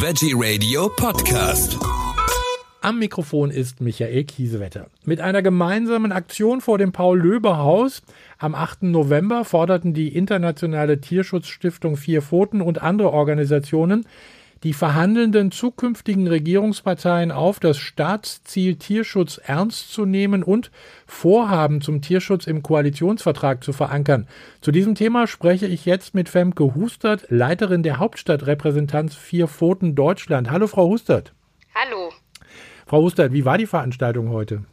Veggie Radio Podcast. Am Mikrofon ist Michael Kiesewetter. Mit einer gemeinsamen Aktion vor dem Paul-Löbe-Haus am 8. November forderten die Internationale Tierschutzstiftung Vier Pfoten und andere Organisationen die verhandelnden zukünftigen Regierungsparteien auf, das Staatsziel Tierschutz ernst zu nehmen und Vorhaben zum Tierschutz im Koalitionsvertrag zu verankern. Zu diesem Thema spreche ich jetzt mit Femke Hustert, Leiterin der Hauptstadtrepräsentanz Vier Pfoten Deutschland. Hallo, Frau Hustert. Hallo. Frau Hustert, wie war die Veranstaltung heute?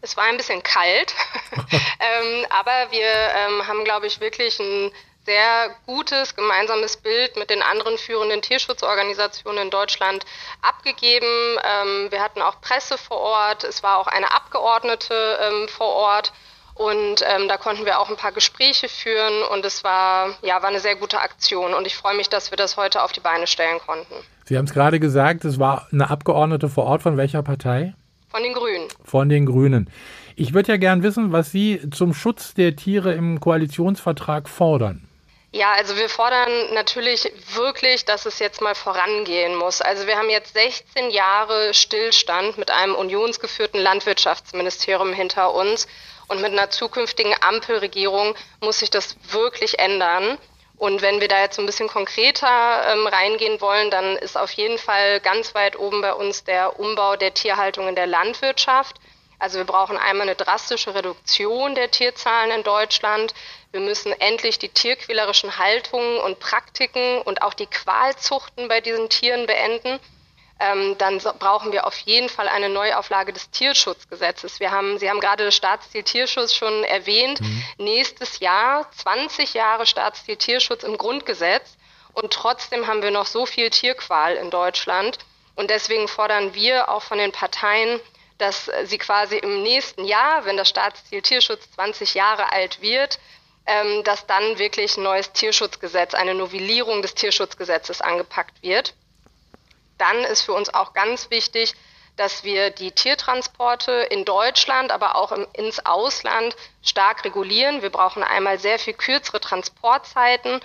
Es war ein bisschen kalt, ähm, aber wir ähm, haben, glaube ich, wirklich ein sehr gutes gemeinsames Bild mit den anderen führenden Tierschutzorganisationen in Deutschland abgegeben. Ähm, wir hatten auch Presse vor Ort, es war auch eine Abgeordnete ähm, vor Ort. Und ähm, da konnten wir auch ein paar Gespräche führen und es war, ja, war eine sehr gute Aktion und ich freue mich, dass wir das heute auf die Beine stellen konnten. Sie haben es gerade gesagt, es war eine Abgeordnete vor Ort von welcher Partei? Von den Grünen. Von den Grünen. Ich würde ja gern wissen, was Sie zum Schutz der Tiere im Koalitionsvertrag fordern. Ja, also wir fordern natürlich wirklich, dass es jetzt mal vorangehen muss. Also wir haben jetzt 16 Jahre Stillstand mit einem unionsgeführten Landwirtschaftsministerium hinter uns und mit einer zukünftigen Ampelregierung muss sich das wirklich ändern. Und wenn wir da jetzt ein bisschen konkreter ähm, reingehen wollen, dann ist auf jeden Fall ganz weit oben bei uns der Umbau der Tierhaltung in der Landwirtschaft. Also wir brauchen einmal eine drastische Reduktion der Tierzahlen in Deutschland. Wir müssen endlich die tierquälerischen Haltungen und Praktiken und auch die Qualzuchten bei diesen Tieren beenden. Ähm, dann so, brauchen wir auf jeden Fall eine Neuauflage des Tierschutzgesetzes. Wir haben, Sie haben gerade das Staatsziel Tierschutz schon erwähnt. Mhm. Nächstes Jahr 20 Jahre Staatsziel Tierschutz im Grundgesetz. Und trotzdem haben wir noch so viel Tierqual in Deutschland. Und deswegen fordern wir auch von den Parteien dass sie quasi im nächsten Jahr, wenn das Staatsziel Tierschutz 20 Jahre alt wird, ähm, dass dann wirklich ein neues Tierschutzgesetz, eine Novellierung des Tierschutzgesetzes angepackt wird. Dann ist für uns auch ganz wichtig, dass wir die Tiertransporte in Deutschland, aber auch im, ins Ausland stark regulieren. Wir brauchen einmal sehr viel kürzere Transportzeiten.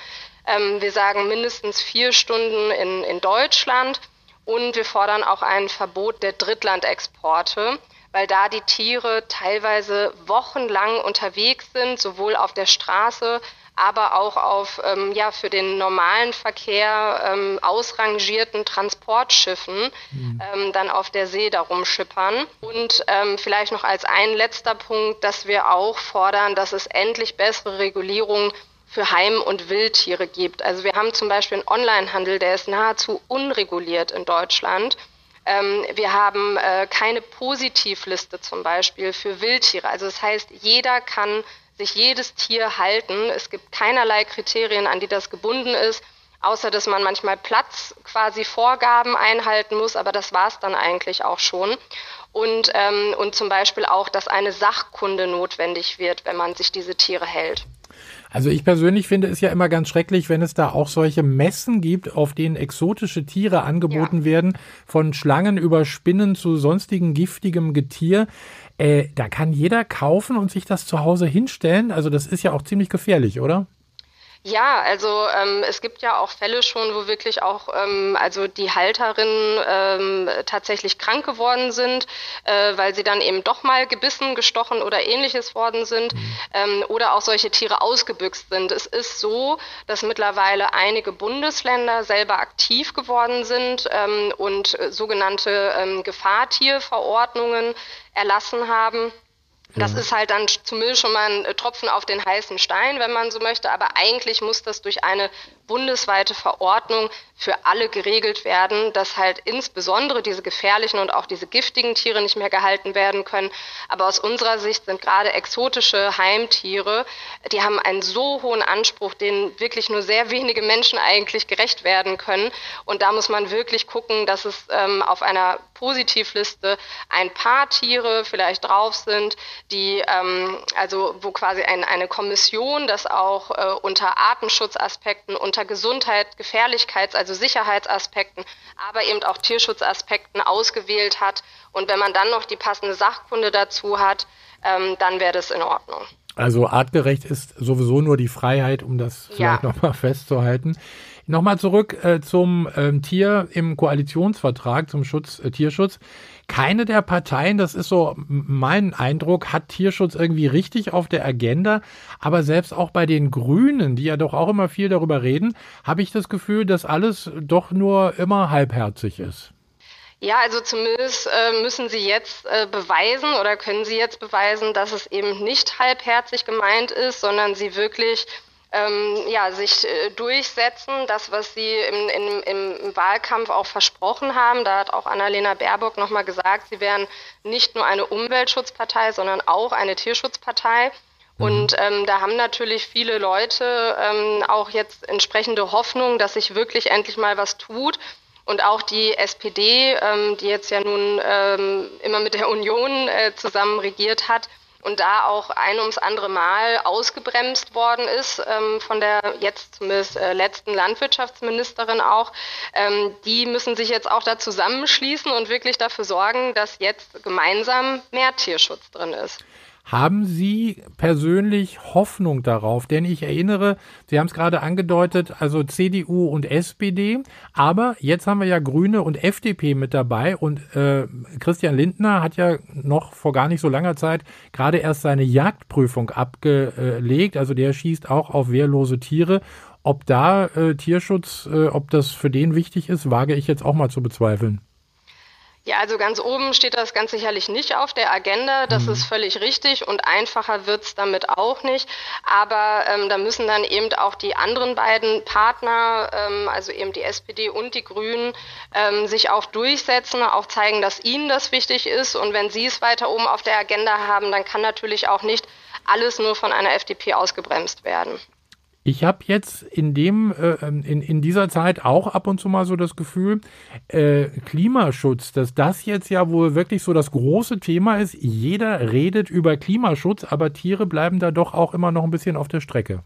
Ähm, wir sagen mindestens vier Stunden in, in Deutschland und wir fordern auch ein Verbot der Drittlandexporte, weil da die Tiere teilweise wochenlang unterwegs sind, sowohl auf der Straße, aber auch auf ähm, ja für den normalen Verkehr ähm, ausrangierten Transportschiffen mhm. ähm, dann auf der See darum schippern. Und ähm, vielleicht noch als ein letzter Punkt, dass wir auch fordern, dass es endlich bessere Regulierung für Heim- und Wildtiere gibt. Also wir haben zum Beispiel einen Onlinehandel, der ist nahezu unreguliert in Deutschland. Ähm, wir haben äh, keine Positivliste zum Beispiel für Wildtiere. Also das heißt, jeder kann sich jedes Tier halten. Es gibt keinerlei Kriterien, an die das gebunden ist, außer dass man manchmal Platz quasi Vorgaben einhalten muss, aber das war es dann eigentlich auch schon. Und, ähm, und zum Beispiel auch, dass eine Sachkunde notwendig wird, wenn man sich diese Tiere hält. Also ich persönlich finde es ja immer ganz schrecklich, wenn es da auch solche Messen gibt, auf denen exotische Tiere angeboten ja. werden, von Schlangen über Spinnen zu sonstigen giftigem Getier. Äh, da kann jeder kaufen und sich das zu Hause hinstellen. Also das ist ja auch ziemlich gefährlich, oder? Ja, also ähm, es gibt ja auch Fälle schon, wo wirklich auch ähm, also die Halterinnen ähm, tatsächlich krank geworden sind, äh, weil sie dann eben doch mal gebissen, gestochen oder ähnliches worden sind mhm. ähm, oder auch solche Tiere ausgebüxt sind. Es ist so, dass mittlerweile einige Bundesländer selber aktiv geworden sind ähm, und äh, sogenannte ähm, Gefahrtierverordnungen erlassen haben das ist halt dann zumindest schon mal ein äh, Tropfen auf den heißen Stein, wenn man so möchte. Aber eigentlich muss das durch eine bundesweite Verordnung für alle geregelt werden, dass halt insbesondere diese gefährlichen und auch diese giftigen Tiere nicht mehr gehalten werden können. Aber aus unserer Sicht sind gerade exotische Heimtiere, die haben einen so hohen Anspruch, den wirklich nur sehr wenige Menschen eigentlich gerecht werden können. Und da muss man wirklich gucken, dass es ähm, auf einer Positivliste ein paar Tiere vielleicht drauf sind, die ähm, also wo quasi ein, eine Kommission das auch äh, unter Artenschutzaspekten, unter Gesundheit, Gefährlichkeits, also Sicherheitsaspekten, aber eben auch Tierschutzaspekten ausgewählt hat. Und wenn man dann noch die passende Sachkunde dazu hat, ähm, dann wäre das in Ordnung. Also artgerecht ist sowieso nur die Freiheit, um das vielleicht ja. nochmal festzuhalten. Nochmal zurück äh, zum ähm, Tier im Koalitionsvertrag, zum Schutz, äh, Tierschutz. Keine der Parteien, das ist so mein Eindruck, hat Tierschutz irgendwie richtig auf der Agenda. Aber selbst auch bei den Grünen, die ja doch auch immer viel darüber reden, habe ich das Gefühl, dass alles doch nur immer halbherzig ist. Ja, also zumindest äh, müssen Sie jetzt äh, beweisen oder können Sie jetzt beweisen, dass es eben nicht halbherzig gemeint ist, sondern Sie wirklich ähm, ja, sich äh, durchsetzen, das, was Sie im, im, im, Wahlkampf auch versprochen haben. Da hat auch Annalena Baerbock nochmal gesagt, Sie wären nicht nur eine Umweltschutzpartei, sondern auch eine Tierschutzpartei. Mhm. Und ähm, da haben natürlich viele Leute ähm, auch jetzt entsprechende Hoffnung, dass sich wirklich endlich mal was tut. Und auch die SPD, ähm, die jetzt ja nun ähm, immer mit der Union äh, zusammen regiert hat und da auch ein ums andere Mal ausgebremst worden ist ähm, von der jetzt zumindest äh, letzten Landwirtschaftsministerin auch, ähm, die müssen sich jetzt auch da zusammenschließen und wirklich dafür sorgen, dass jetzt gemeinsam mehr Tierschutz drin ist. Haben Sie persönlich Hoffnung darauf? Denn ich erinnere, Sie haben es gerade angedeutet, also CDU und SPD, aber jetzt haben wir ja Grüne und FDP mit dabei und äh, Christian Lindner hat ja noch vor gar nicht so langer Zeit gerade erst seine Jagdprüfung abgelegt, also der schießt auch auf wehrlose Tiere. Ob da äh, Tierschutz, äh, ob das für den wichtig ist, wage ich jetzt auch mal zu bezweifeln. Ja, also ganz oben steht das ganz sicherlich nicht auf der Agenda. Das mhm. ist völlig richtig und einfacher wird's damit auch nicht. Aber ähm, da müssen dann eben auch die anderen beiden Partner, ähm, also eben die SPD und die Grünen, ähm, sich auch durchsetzen, auch zeigen, dass ihnen das wichtig ist. Und wenn sie es weiter oben auf der Agenda haben, dann kann natürlich auch nicht alles nur von einer FDP ausgebremst werden. Ich habe jetzt in dem äh, in, in dieser Zeit auch ab und zu mal so das Gefühl, äh, Klimaschutz, dass das jetzt ja wohl wirklich so das große Thema ist. Jeder redet über Klimaschutz, aber Tiere bleiben da doch auch immer noch ein bisschen auf der Strecke.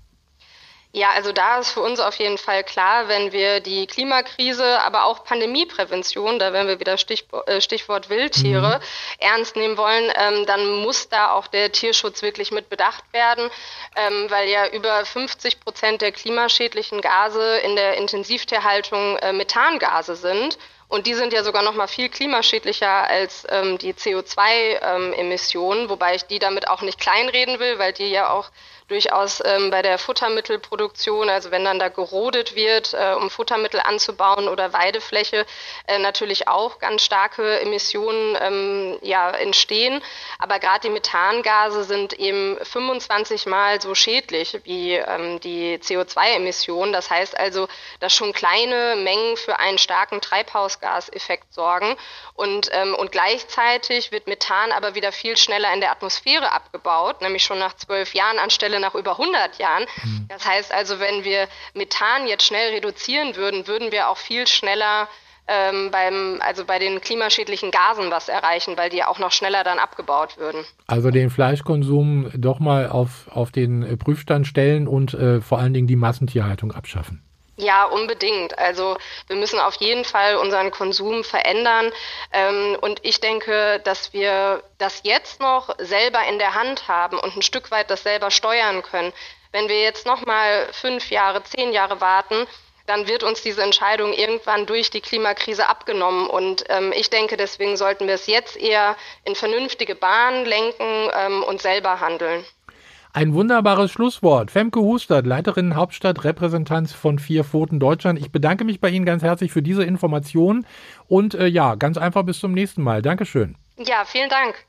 Ja, also da ist für uns auf jeden Fall klar, wenn wir die Klimakrise, aber auch Pandemieprävention, da werden wir wieder Stichwort, äh, Stichwort Wildtiere, mhm. ernst nehmen wollen, ähm, dann muss da auch der Tierschutz wirklich mit bedacht werden, ähm, weil ja über 50 Prozent der klimaschädlichen Gase in der Intensivtierhaltung äh, Methangase sind. Und die sind ja sogar noch mal viel klimaschädlicher als ähm, die CO2-Emissionen, ähm, wobei ich die damit auch nicht kleinreden will, weil die ja auch durchaus ähm, bei der Futtermittelproduktion, also wenn dann da gerodet wird, äh, um Futtermittel anzubauen oder Weidefläche, äh, natürlich auch ganz starke Emissionen ähm, ja, entstehen. Aber gerade die Methangase sind eben 25 Mal so schädlich wie ähm, die CO2-Emissionen. Das heißt also, dass schon kleine Mengen für einen starken Treibhausgaseffekt sorgen. Und, ähm, und gleichzeitig wird Methan aber wieder viel schneller in der Atmosphäre abgebaut, nämlich schon nach zwölf Jahren anstelle nach über 100 Jahren. Mhm. Das heißt also, wenn wir Methan jetzt schnell reduzieren würden, würden wir auch viel schneller ähm, beim, also bei den klimaschädlichen Gasen was erreichen, weil die auch noch schneller dann abgebaut würden. Also den Fleischkonsum doch mal auf, auf den Prüfstand stellen und äh, vor allen Dingen die Massentierhaltung abschaffen. Ja, unbedingt. Also wir müssen auf jeden Fall unseren Konsum verändern. Ähm, und ich denke, dass wir das jetzt noch selber in der Hand haben und ein Stück weit das selber steuern können. Wenn wir jetzt noch mal fünf Jahre, zehn Jahre warten, dann wird uns diese Entscheidung irgendwann durch die Klimakrise abgenommen. Und ähm, ich denke, deswegen sollten wir es jetzt eher in vernünftige Bahnen lenken ähm, und selber handeln. Ein wunderbares Schlusswort. Femke Hustert, Leiterin Hauptstadtrepräsentanz von Vier Pfoten Deutschland. Ich bedanke mich bei Ihnen ganz herzlich für diese Informationen und äh, ja, ganz einfach bis zum nächsten Mal. Dankeschön. Ja, vielen Dank.